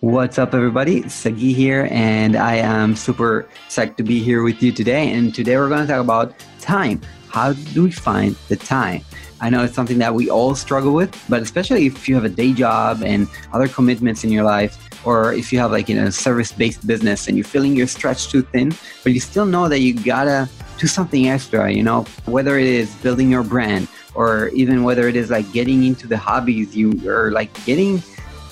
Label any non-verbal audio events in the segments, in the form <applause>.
What's up, everybody? Sagi here, and I am super psyched to be here with you today. And today we're going to talk about time. How do we find the time? I know it's something that we all struggle with, but especially if you have a day job and other commitments in your life, or if you have like you know service based business and you're feeling you're stretched too thin, but you still know that you gotta do something extra, you know, whether it is building your brand or even whether it is like getting into the hobbies you are like getting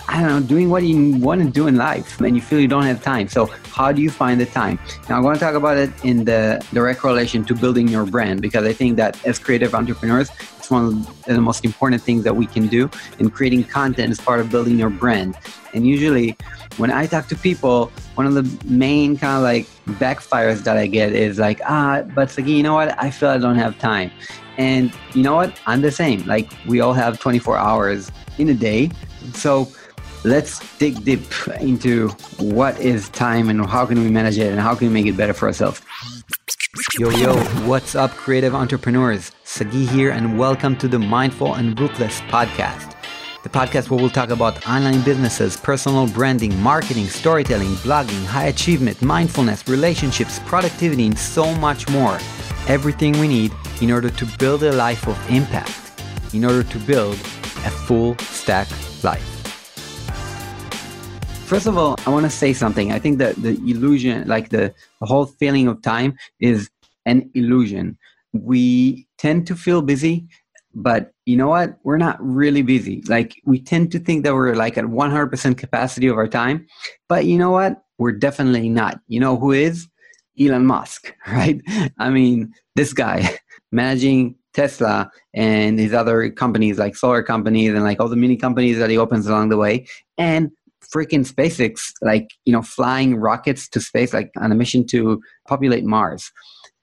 I don't know, doing what you want to do in life and you feel you don't have time. So, how do you find the time? Now, I'm going to talk about it in the direct relation to building your brand because I think that as creative entrepreneurs, it's one of the most important things that we can do. And creating content is part of building your brand. And usually, when I talk to people, one of the main kind of like backfires that I get is like, ah, but Sagi, you know what? I feel I don't have time. And you know what? I'm the same. Like, we all have 24 hours in a day. So, let's dig deep into what is time and how can we manage it and how can we make it better for ourselves. Yo, yo, what's up, creative entrepreneurs? Sagi here, and welcome to the Mindful and Ruthless podcast. The podcast where we'll talk about online businesses, personal branding, marketing, storytelling, blogging, high achievement, mindfulness, relationships, productivity, and so much more. Everything we need in order to build a life of impact, in order to build a full stack life. First of all, I want to say something. I think that the illusion, like the, the whole feeling of time, is an illusion. We tend to feel busy, but you know what? We're not really busy. Like we tend to think that we're like at 100% capacity of our time, but you know what? We're definitely not. You know who is? Elon Musk, <laughs> right? I mean, this guy <laughs> managing Tesla and his other companies like solar companies and like all the mini companies that he opens along the way and freaking SpaceX, like, you know, flying rockets to space, like on a mission to populate Mars.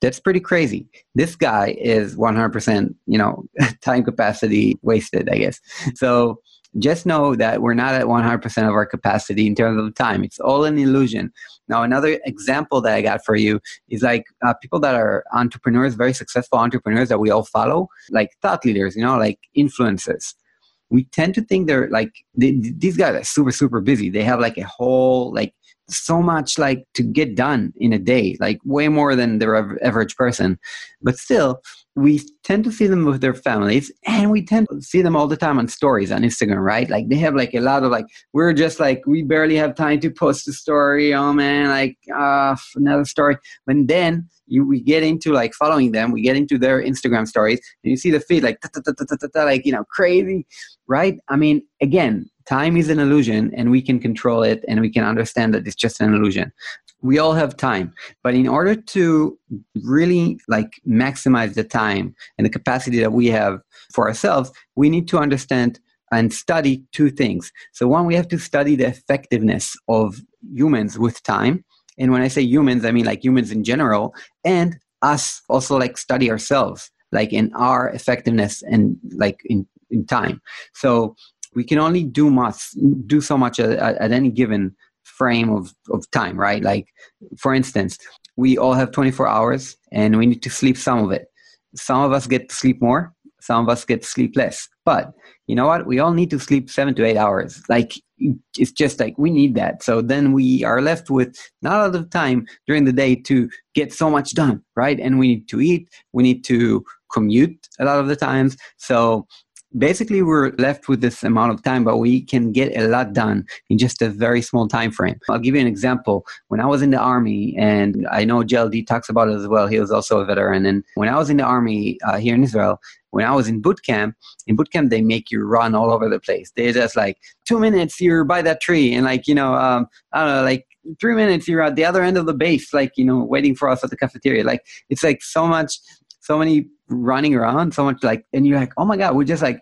That's pretty crazy. This guy is 100%, you know, <laughs> time capacity wasted, I guess. So just know that we're not at 100% of our capacity in terms of time. It's all an illusion. Now, another example that I got for you is like uh, people that are entrepreneurs, very successful entrepreneurs that we all follow, like thought leaders, you know, like influencers we tend to think they're like they, these guys are super super busy. They have like a whole like so much like to get done in a day like way more than the average person. But still we tend to see them with their families and we tend to see them all the time on stories on instagram right? Like they have like a lot of like we're just like we barely have time to post a story oh man like uh another story. But then you we get into like following them we get into their instagram stories and you see the feed like like you know crazy right? I mean again time is an illusion and we can control it and we can understand that it's just an illusion. We all have time but in order to really like maximize the time and the capacity that we have for ourselves we need to understand and study two things. So one we have to study the effectiveness of humans with time. And when i say humans i mean like humans in general and us also like study ourselves like in our effectiveness and like in in time. So we can only do much do so much at, at any given frame of, of time right? Like for instance we all have 24 hours and we need to sleep some of it. Some of us get to sleep more some of us get to sleep less. But you know what? We all need to sleep seven to eight hours. Like it's just like we need that. So then we are left with not a lot of time during the day to get so much done right? And we need to eat we need to commute a lot of the times. So basically we're left with this amount of time but we can get a lot done in just a very small time frame. I'll give you an example. When i was in the army and i know jld talks about it as well he was also a veteran and when i was in the army uh, here in israel when i was in boot camp in boot camp they make you run all over the place. They're just like two minutes you're by that tree and like you know um, i don't know like three minutes you're at the other end of the base like you know waiting for us at the cafeteria. Like it's like so much so many running around so much like and you're like oh my god we're just like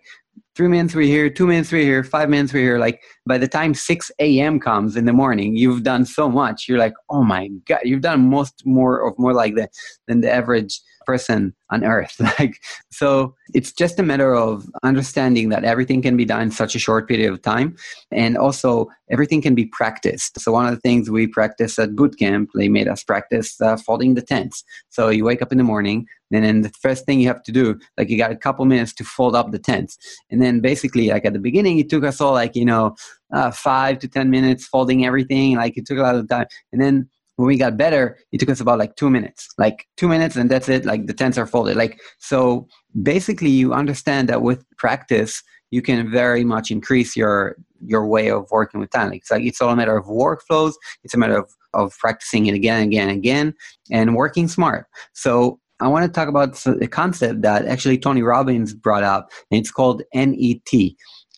three minutes we're here two minutes we're here five minutes we're here. Like by the time 6 a.m comes in the morning you've done so much. You're like oh my god you've done most more of more like the than the average person on earth <laughs> like so it's just a matter of understanding that everything can be done in such a short period of time and also everything can be practiced so one of the things we practice at boot camp they made us practice uh, folding the tents so you wake up in the morning and then the first thing you have to do like you got a couple minutes to fold up the tents and then basically like at the beginning it took us all like you know uh, five to 10 minutes folding everything. Like it took a lot of time. And then when we got better, it took us about like two minutes, like two minutes, and that's it. Like the tents are folded. Like so, basically, you understand that with practice, you can very much increase your your way of working with time. It's like it's all a matter of workflows. It's a matter of of practicing it again and again and again and working smart. So I want to talk about a concept that actually Tony Robbins brought up, and it's called NET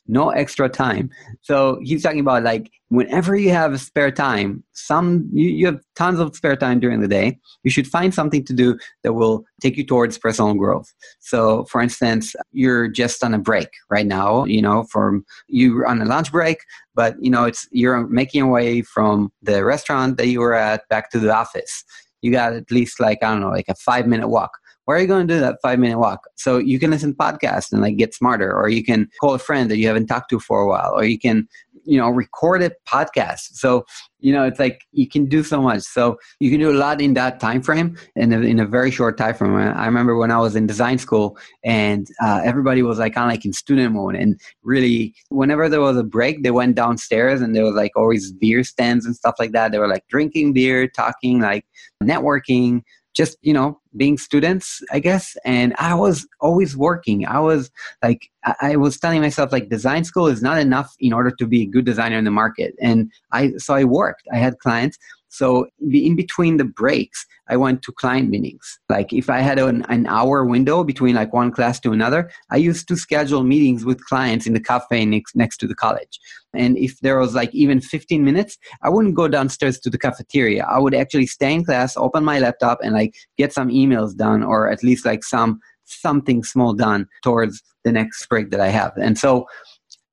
no extra time. So he's talking about like whenever you have spare time, some you, you have tons of spare time during the day, you should find something to do that will take you towards personal growth. So for instance, you're just on a break right now, you know, from you're on a lunch break, but you know, it's you're making your way from the restaurant that you were at back to the office. You got at least like, I don't know, like a five minute walk where are you going to do that five minute walk? So you can listen to podcasts and like get smarter, or you can call a friend that you haven't talked to for a while, or you can, you know, record a podcast. So, you know, it's like you can do so much. So you can do a lot in that time frame and in, a very short time frame. I remember when I was in design school and uh, everybody was like kind of like in student mode and really whenever there was a break, they went downstairs and there was like always beer stands and stuff like that. They were like drinking beer, talking, like networking, just you know being students i guess and i was always working. I was like i was telling myself like design school is not enough in order to be a good designer in the market. And i so i worked. I had clients so in between the breaks, I went to client meetings. Like if I had an, an hour window between like one class to another, I used to schedule meetings with clients in the cafe next, next to the college. And if there was like even 15 minutes, I wouldn't go downstairs to the cafeteria. I would actually stay in class, open my laptop and like get some emails done or at least like some something small done towards the next break that I have. And so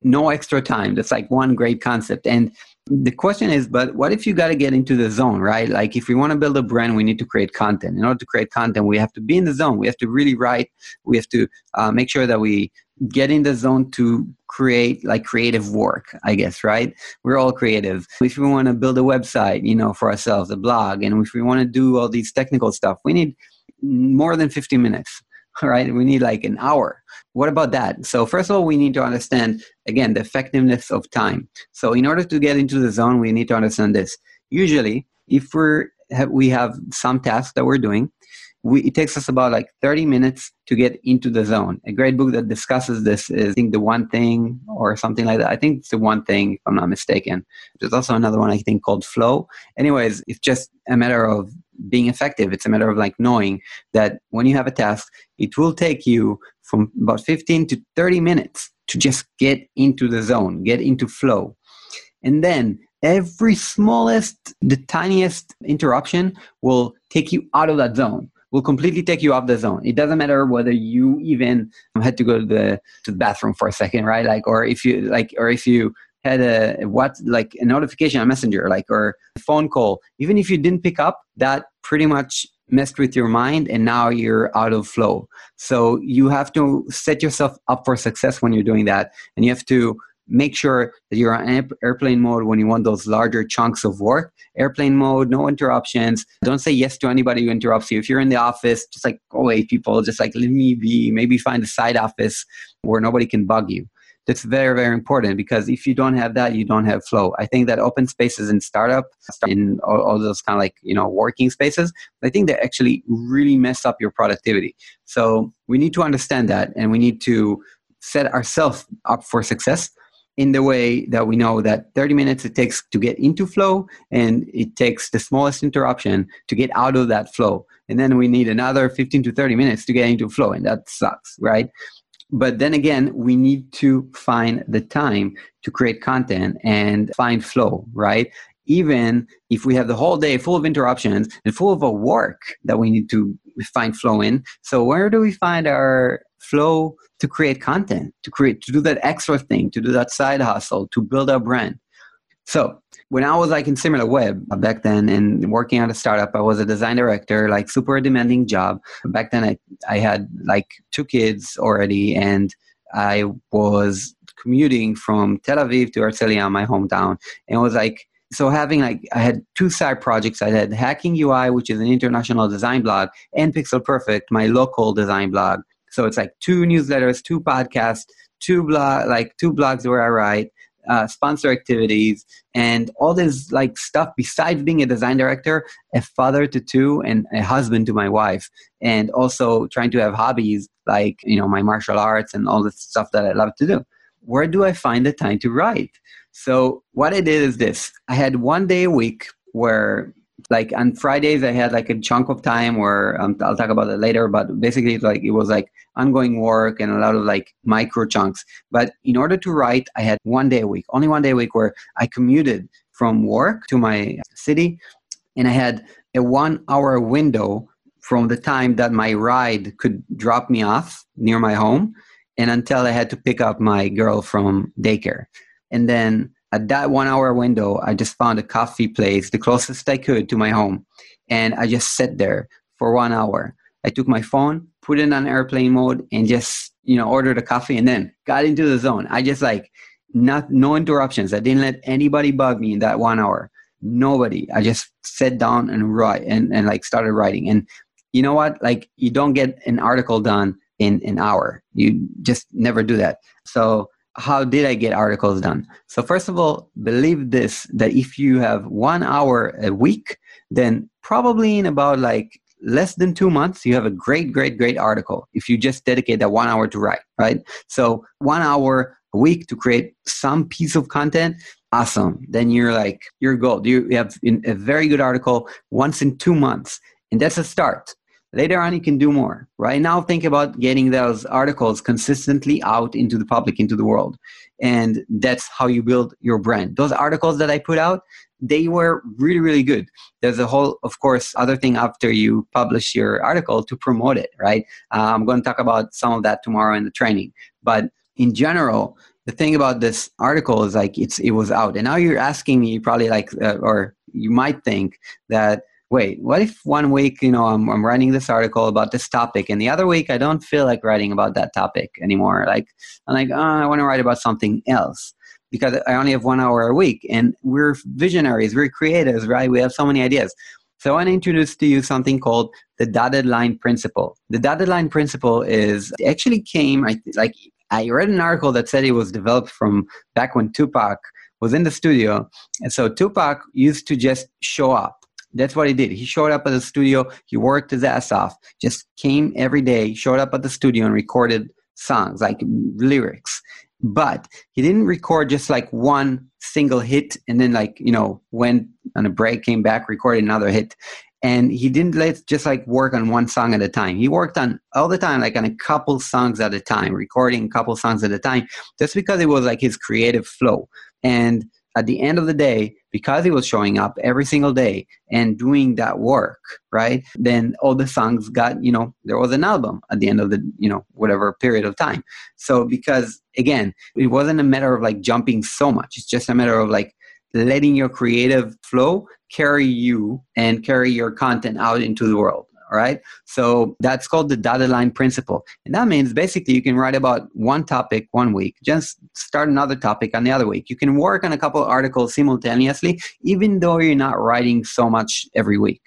no extra time. That's like one great concept. And the question is but what if you got to get into the zone right? Like if we want to build a brand we need to create content. In order to create content we have to be in the zone. We have to really write. We have to uh, make sure that we get in the zone to create like creative work i guess right? We're all creative. If we want to build a website you know for ourselves a blog and if we want to do all these technical stuff we need more than 50 minutes <laughs> right? We need like an hour. What about that? So, first of all, we need to understand, again, the effectiveness of time. So, in order to get into the zone, we need to understand this. Usually, if we're, we have some tasks that we're doing, we, it takes us about like 30 minutes to get into the zone. A great book that discusses this is, I think, The One Thing or something like that. I think it's The One Thing, if I'm not mistaken. There's also another one, I think, called Flow. Anyways, it's just a matter of being effective. It's a matter of like knowing that when you have a task, it will take you from about 15 to 30 minutes to just get into the zone, get into flow. And then every smallest, the tiniest interruption will take you out of that zone will completely take you off the zone. It doesn't matter whether you even had to go to the to the bathroom for a second, right? Like, or if you like, or if you had a what like a notification a messenger like or a phone call. Even if you didn't pick up that pretty much messed with your mind and now you're out of flow. So you have to set yourself up for success when you're doing that and you have to make sure that you're on airplane mode when you want those larger chunks of work. Airplane mode no interruptions. Don't say yes to anybody who interrupts you. If you're in the office just like go away people. Just like let me be maybe find a side office where nobody can bug you that's very very important because if you don't have that you don't have flow. I think that open spaces in startup in all, all those kind of like you know working spaces i think they actually really mess up your productivity. So we need to understand that and we need to set ourselves up for success in the way that we know that 30 minutes it takes to get into flow and it takes the smallest interruption to get out of that flow. And then we need another 15 to 30 minutes to get into flow and that sucks right but then again we need to find the time to create content and find flow right? Even if we have the whole day full of interruptions and full of a work that we need to find flow in so where do we find our flow to create content to create to do that extra thing to do that side hustle to build our brand so when I was like in SimilarWeb uh, back then and working at a startup, I was a design director, like super demanding job. Back then I, I had like two kids already and I was commuting from Tel Aviv to Herzliya, my hometown. And it was like, so having like, I had two side projects. I had Hacking UI, which is an international design blog, and Pixel Perfect, my local design blog. So it's like two newsletters, two podcasts, two blog, like two blogs where I write, uh, sponsor activities, and all this like stuff. Besides being a design director, a father to two, and a husband to my wife, and also trying to have hobbies like you know my martial arts and all the stuff that I love to do. Where do I find the time to write? So what I did is this: I had one day a week where like on Fridays I had like a chunk of time where um, I'll talk about it later, but basically like it was like ongoing work and a lot of like micro chunks. But in order to write, I had one day a week, only one day a week where I commuted from work to my city and I had a one hour window from the time that my ride could drop me off near my home and until I had to pick up my girl from daycare. And then at that one hour window, I just found a coffee place, the closest I could to my home. And I just sat there for one hour. I took my phone, put it on airplane mode, and just, you know, ordered a coffee and then got into the zone. I just like, not, no interruptions. I didn't let anybody bug me in that one hour. Nobody. I just sat down and write and, and like started writing. And you know what? Like, you don't get an article done in an hour. You just never do that. So, how did I get articles done? So, first of all, believe this that if you have one hour a week, then probably in about like less than two months, you have a great, great, great article if you just dedicate that one hour to write, right? So, one hour a week to create some piece of content, awesome. Then you're like, you're gold. You have a very good article once in two months, and that's a start. Later on, you can do more. Right now, think about getting those articles consistently out into the public, into the world. And that's how you build your brand. Those articles that I put out, they were really, really good. There's a whole, of course, other thing after you publish your article to promote it, right? Uh, I'm going to talk about some of that tomorrow in the training. But in general, the thing about this article is like it's it was out and now you're asking me probably like uh, or you might think that wait, what if one week, you know, I'm, I'm writing this article about this topic and the other week I don't feel like writing about that topic anymore? Like, I'm like, oh, I want to write about something else because I only have one hour a week and we're visionaries, we're creators, right? We have so many ideas. So I want to introduce to you something called the dotted line principle. The dotted line principle is actually came, I, like, I read an article that said it was developed from back when Tupac was in the studio. And so Tupac used to just show up that's what he did. He showed up at the studio. He worked his ass off. Just came every day, showed up at the studio and recorded songs like lyrics. But he didn't record just like one single hit and then like you know went on a break, came back, recorded another hit. And he didn't let just like work on one song at a time. He worked on all the time, like on a couple songs at a time, recording a couple songs at a time, just because it was like his creative flow. And at the end of the day, because he was showing up every single day and doing that work, right? Then all the songs got, you know, there was an album at the end of the, you know, whatever period of time. So because again, it wasn't a matter of like jumping so much. It's just a matter of like letting your creative flow carry you and carry your content out into the world. All right. So that's called the dotted line principle. And that means basically you can write about one topic one week, just start another topic on the other week. You can work on a couple articles simultaneously, even though you're not writing so much every week.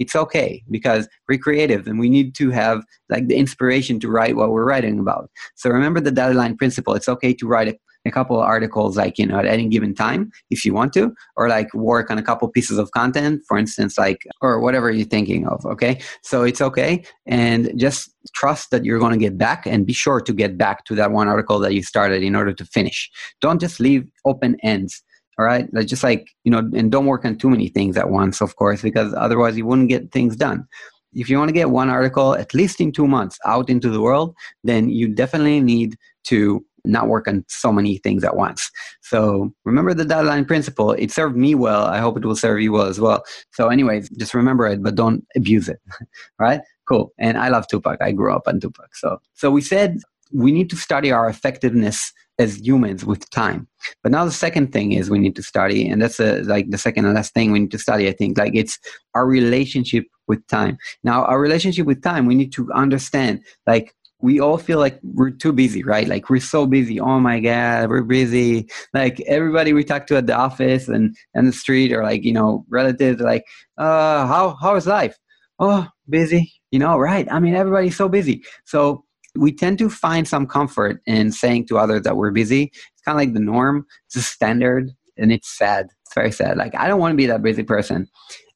It's okay because we're creative and we need to have like the inspiration to write what we're writing about. So remember the dotted line principle. It's okay to write a a couple of articles like you know at any given time if you want to or like work on a couple pieces of content for instance like or whatever you're thinking of okay? So it's okay and just trust that you're going to get back and be sure to get back to that one article that you started in order to finish. Don't just leave open ends all right? Like just like you know and don't work on too many things at once of course because otherwise you wouldn't get things done. If you want to get one article at least in two months out into the world then you definitely need to not work on so many things at once. So remember the dotted line principle. It served me well. I hope it will serve you well as well. So, anyways, just remember it, but don't abuse it. <laughs> right? Cool. And I love Tupac. I grew up on Tupac. So, so we said we need to study our effectiveness as humans with time. But now the second thing is we need to study, and that's a, like the second and last thing we need to study. I think like it's our relationship with time. Now, our relationship with time, we need to understand like we all feel like we're too busy, right? Like we're so busy. Oh my God, we're busy. Like everybody we talk to at the office and, and the street or like, you know, relatives like, uh, how, how is life? Oh, busy, you know, right. I mean, everybody's so busy. So we tend to find some comfort in saying to others that we're busy It's kind of like the norm. It's a standard, and it's sad. It's very sad. Like I don't want to be that busy person.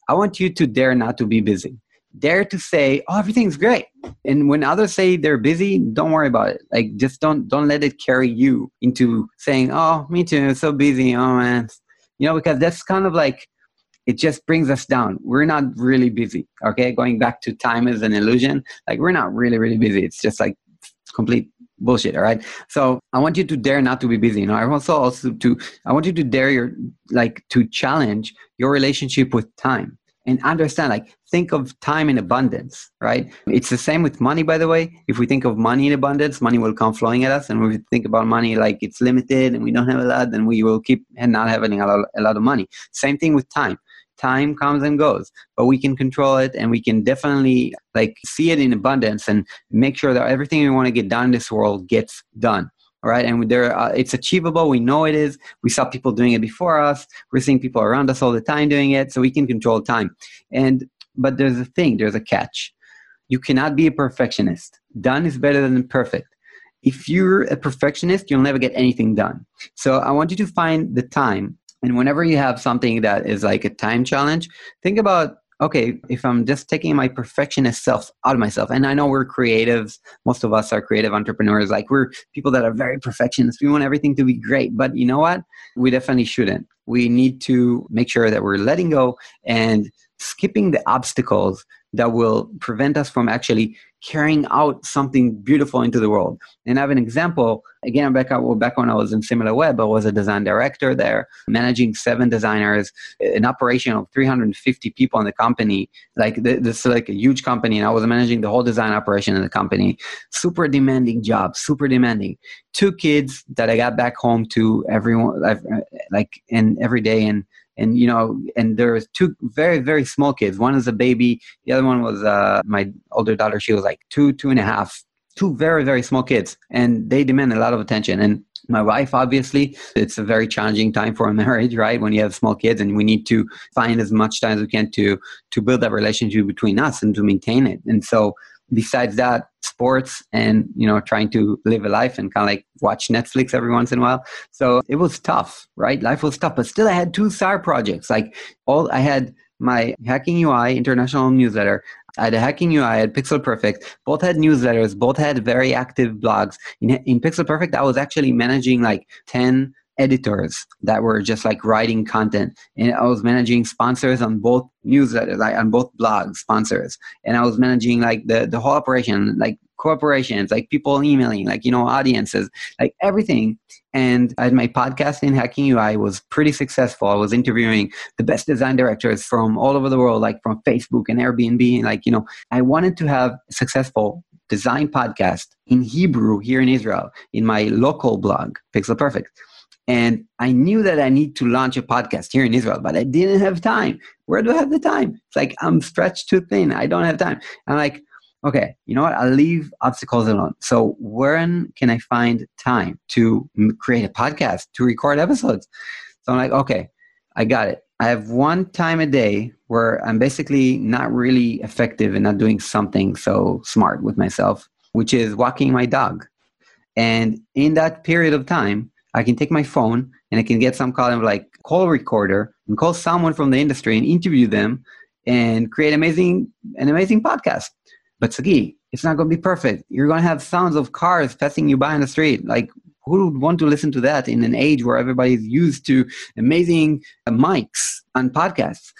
I want you to dare not to be busy. Dare to say, "Oh, everything's great." And when others say they're busy, don't worry about it. Like just don't don't let it carry you into saying, "Oh, me too. so busy. Oh man." You know, because that's kind of like it just brings us down. We're not really busy. Okay, going back to time is an illusion. Like we're not really really busy. It's just like complete bullshit all right so i want you to dare not to be busy you know i also also to i want you to dare your like to challenge your relationship with time and understand like think of time in abundance right? It's the same with money by the way. If we think of money in abundance money will come flowing at us. And if we think about money like it's limited and we don't have a lot then we will keep not having a lot, a lot of money. Same thing with time. Time comes and goes but we can control it and we can definitely like see it in abundance and make sure that everything we want to get done in this world gets done right? And there uh, it's achievable. We know it is. We saw people doing it before us. We're seeing people around us all the time doing it so we can control time. And but there's a thing there's a catch. You cannot be a perfectionist. Done is better than perfect. If you're a perfectionist you'll never get anything done. So i want you to find the time. And whenever you have something that is like a time challenge, think about okay, if I'm just taking my perfectionist self out of myself, and I know we're creatives, most of us are creative entrepreneurs, like we're people that are very perfectionist. We want everything to be great, but you know what? We definitely shouldn't. We need to make sure that we're letting go and skipping the obstacles that will prevent us from actually carrying out something beautiful into the world. And I have an example. Again, back, back when I was in SimilarWeb, I was a design director there, managing seven designers, an operation of 350 people in the company. Like this is like a huge company, and I was managing the whole design operation in the company. Super demanding job, super demanding. Two kids that I got back home to everyone, like, and every day, and and you know and there's two very very small kids. One is a baby. The other one was uh, my older daughter. She was like two two and a half. Two very very small kids. And they demand a lot of attention. And my wife obviously it's a very challenging time for a <laughs> marriage right? When you have small kids and we need to find as much time as we can to to build that relationship between us and to maintain it. And so besides that sports and you know trying to live a life and kind of like watch netflix every once in a while so it was tough right life was tough but still i had two star projects like all i had my hacking ui international newsletter I had a Hacking UI, I had Pixel Perfect. Both had newsletters. Both had very active blogs. In, in Pixel Perfect, I was actually managing like 10 editors that were just like writing content. And i was managing sponsors on both newsletters like on both blogs sponsors. And i was managing like the the whole operation like corporations like people emailing like you know audiences like everything. And I had my podcast in hacking ui was pretty successful. I was interviewing the best design directors from all over the world like from facebook and airbnb and like you know. I wanted to have successful design podcast in hebrew here in israel in my local blog pixel perfect and I knew that I need to launch a podcast here in Israel, but I didn't have time. Where do I have the time? It's like I'm stretched too thin. I don't have time. I'm like, okay, you know what? I'll leave obstacles alone. So when can I find time to create a podcast, to record episodes? So I'm like, okay, I got it. I have one time a day where I'm basically not really effective and not doing something so smart with myself, which is walking my dog. And in that period of time, I can take my phone and I can get some kind of like call recorder and call someone from the industry and interview them and create amazing an amazing podcast. But Sagi, it's not going to be perfect. You're going to have sounds of cars passing you by in the street. Like who would want to listen to that in an age where everybody's used to amazing uh, mics on podcasts?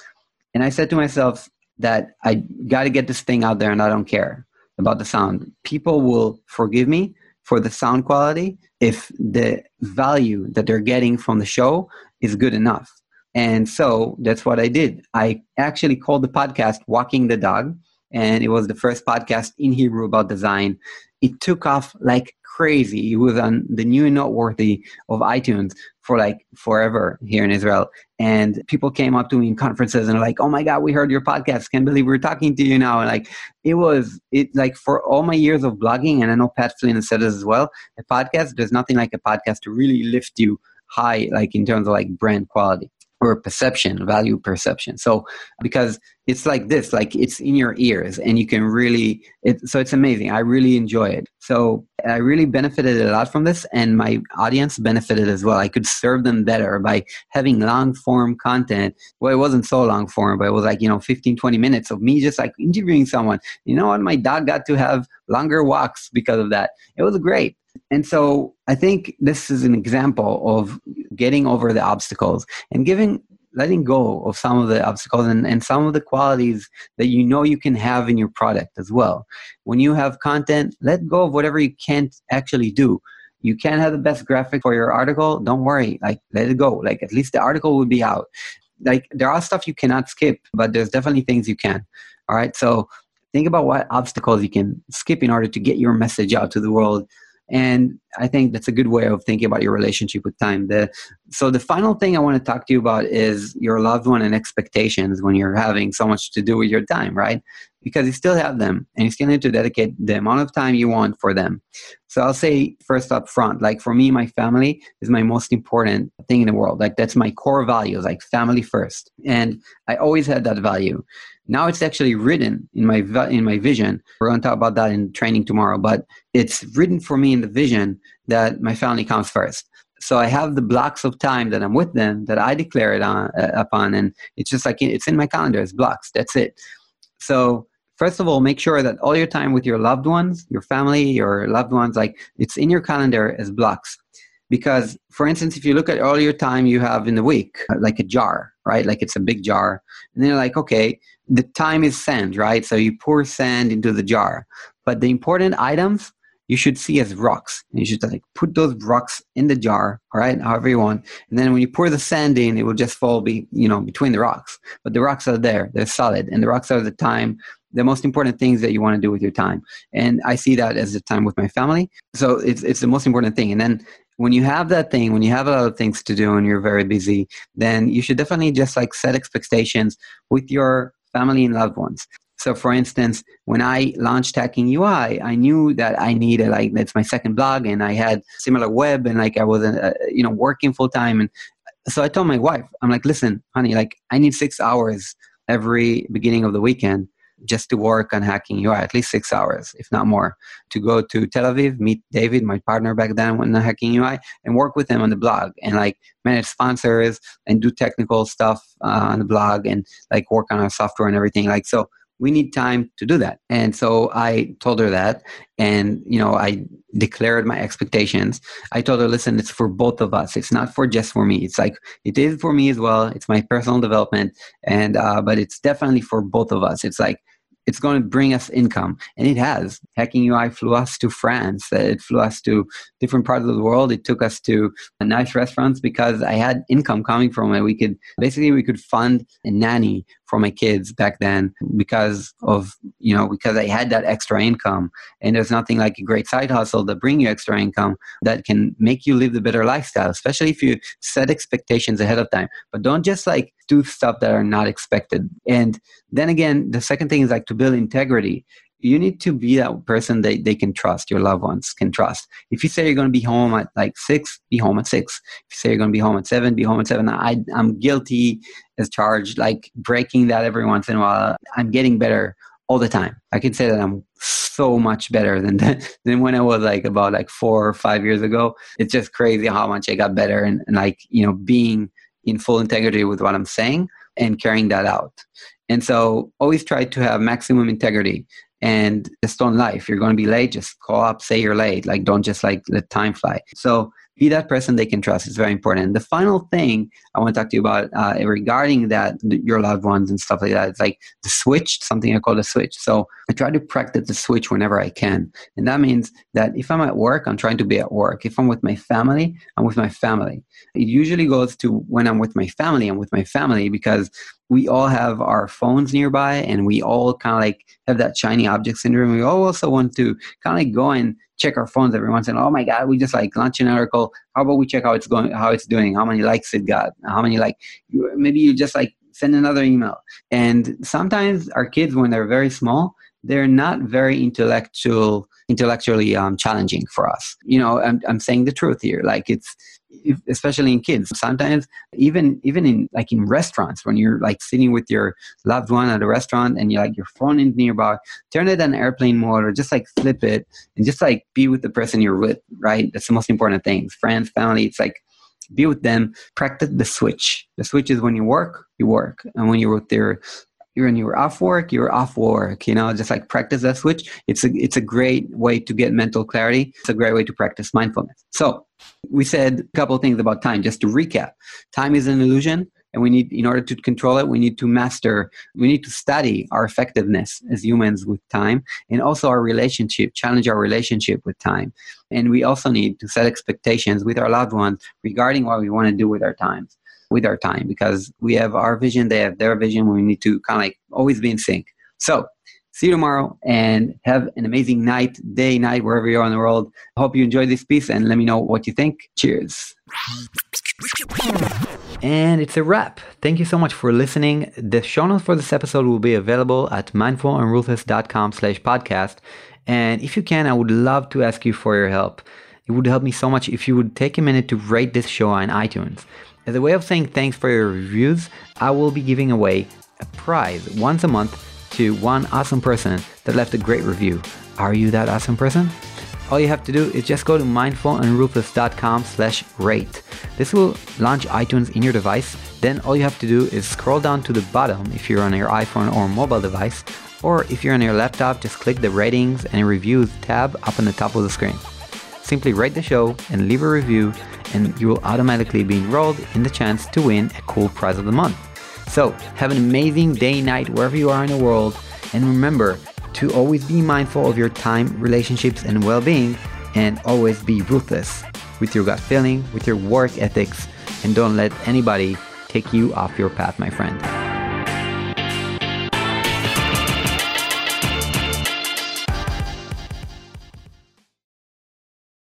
And I said to myself that I got to get this thing out there and I don't care about the sound. People will forgive me for the sound quality if the value that they're getting from the show is good enough. And so that's what I did. I actually called the podcast Walking the Dog, and it was the first podcast in Hebrew about design. It took off like crazy. It was on the new and noteworthy of iTunes for like forever here in Israel. And people came up to me in conferences and like, "Oh my God, we heard your podcast! Can't believe we're talking to you now!" And like it was it like for all my years of blogging, and I know Pat Flynn said this as well. A podcast, there's nothing like a podcast to really lift you high, like in terms of like brand quality. Or perception, value perception. So because it's like this, like it's in your ears and you can really, it, so it's amazing. I really enjoy it. So I really benefited a lot from this and my audience benefited as well. I could serve them better by having long form content. Well, it wasn't so long form, but it was like, you know, 15, 20 minutes of me just like interviewing someone. You know what? My dog got to have longer walks because of that. It was great. And so I think this is an example of getting over the obstacles and giving letting go of some of the obstacles and, and some of the qualities that you know you can have in your product as well. When you have content, let go of whatever you can't actually do. You can't have the best graphic for your article, don't worry. Like let it go. Like at least the article will be out. Like there are stuff you cannot skip, but there's definitely things you can. All right. So think about what obstacles you can skip in order to get your message out to the world and i think that's a good way of thinking about your relationship with time. The, so the final thing i want to talk to you about is your loved one and expectations when you're having so much to do with your time right? Because you still have them and you still need to dedicate the amount of time you want for them. So i'll say first up front like for me my family is my most important thing in the world. Like that's my core values like family first. And i always had that value now it's actually written in my in my vision. We're going to talk about that in training tomorrow, but it's written for me in the vision that my family comes first. So I have the blocks of time that I'm with them that I declare it on uh, upon, and it's just like it's in my calendar. It's blocks. That's it. So first of all, make sure that all your time with your loved ones, your family, your loved ones, like it's in your calendar as blocks. Because, for instance, if you look at all your time you have in the week, like a jar, right? Like it's a big jar. And then you're like, okay, the time is sand, right? So you pour sand into the jar. But the important items you should see as rocks. And you should like put those rocks in the jar, all right, however you want. And then when you pour the sand in, it will just fall be you know between the rocks. But the rocks are there, they're solid, and the rocks are the time, the most important things that you want to do with your time. And I see that as the time with my family. So it's it's the most important thing. And then when you have that thing, when you have a lot of things to do and you're very busy, then you should definitely just like set expectations with your family and loved ones. So, for instance, when I launched Hacking UI, I knew that I needed like that's my second blog, and I had SimilarWeb, and like I was, uh, you know, working full time, and so I told my wife, I'm like, listen, honey, like I need six hours every beginning of the weekend just to work on hacking UI, at least six hours, if not more, to go to Tel Aviv, meet David, my partner back then when hacking UI, and work with him on the blog and like manage sponsors and do technical stuff uh, on the blog and like work on our software and everything. Like so, we need time to do that. And so I told her that, and you know, I declared my expectations. I told her, listen, it's for both of us. It's not for just for me. It's like it is for me as well. It's my personal development, and uh, but it's definitely for both of us. It's like it's going to bring us income. And it has. Hacking UI flew us to France. It flew us to different parts of the world. It took us to nice restaurants because I had income coming from it. We could basically we could fund a nanny for my kids back then because of you know because I had that extra income. And there's nothing like a great side hustle that bring you extra income that can make you live the better lifestyle, especially if you set expectations ahead of time. But don't just like do stuff that are not expected. And then again, the second thing is like to build integrity. You need to be that person that they can trust, your loved ones can trust. If you say you're going to be home at like six, be home at six. If you say you're going to be home at seven, be home at seven. I, I'm guilty as charged, like breaking that every once in a while. I'm getting better all the time. I can say that I'm so much better than <laughs> than when I was like about like four or five years ago. It's just crazy how much I got better and, and like you know being in full integrity with what I'm saying and carrying that out. And so always try to have maximum integrity and just lie. If you're going to be late, just call up, say you're late. Like don't just like let time fly. So be that person they can trust. It's very important. And the final thing I want to talk to you about uh, regarding that, your loved ones and stuff like that, it's like the switch, something I call the switch. So I try to practice the switch whenever I can. And that means that if I'm at work, I'm trying to be at work. If I'm with my family, I'm with my family. It usually goes to when I'm with my family, I'm with my family because we all have our phones nearby and we all kind of like have that shiny object syndrome. We all also want to kind of like go and check our phones every once in a while. Oh my God, we just like launch an article. How about we check how it's going, how it's doing, how many likes it got, how many like, maybe you just like send another email. And sometimes our kids, when they're very small, they're not very intellectual, intellectually um, challenging for us. You know, I'm, I'm saying the truth here. Like it's, if, especially in kids. Sometimes even even in like in restaurants when you're like sitting with your loved one at a restaurant and you like your phone is nearby, turn it on airplane mode or just like flip it and just like be with the person you're with. Right, that's the most important thing. Friends, family. It's like be with them. Practice the switch. The switch is when you work, you work, and when you're with you're when you're off work, you're off work. You know, just like practice that switch. It's a it's a great way to get mental clarity. It's a great way to practice mindfulness. So we said a couple of things about time. Just to recap, time is an illusion, and we need in order to control it, we need to master. We need to study our effectiveness as humans with time, and also our relationship. Challenge our relationship with time, and we also need to set expectations with our loved ones regarding what we want to do with our times with our time because we have our vision, they have their vision. We need to kind of like always be in sync. So, see you tomorrow and have an amazing night, day, night, wherever you are in the world. I Hope you enjoyed this piece and let me know what you think. Cheers. And it's a wrap. Thank you so much for listening. The show notes for this episode will be available at mindfulandruthless.com slash podcast. And if you can, I would love to ask you for your help. It would help me so much if you would take a minute to rate this show on iTunes. As a way of saying thanks for your reviews, I will be giving away a prize once a month to one awesome person that left a great review. Are you that awesome person? All you have to do is just go to mindfulandruthless.com slash rate. This will launch iTunes in your device. Then all you have to do is scroll down to the bottom if you're on your iPhone or mobile device, or if you're on your laptop, just click the ratings and reviews tab up on the top of the screen. Simply rate the show and leave a review and you will automatically be enrolled in the chance to win a cool prize of the month. So, have an amazing day, night, wherever you are in the world, and remember to always be mindful of your time, relationships, and well being, and always be ruthless with your gut feeling, with your work ethics, and don't let anybody take you off your path, my friend.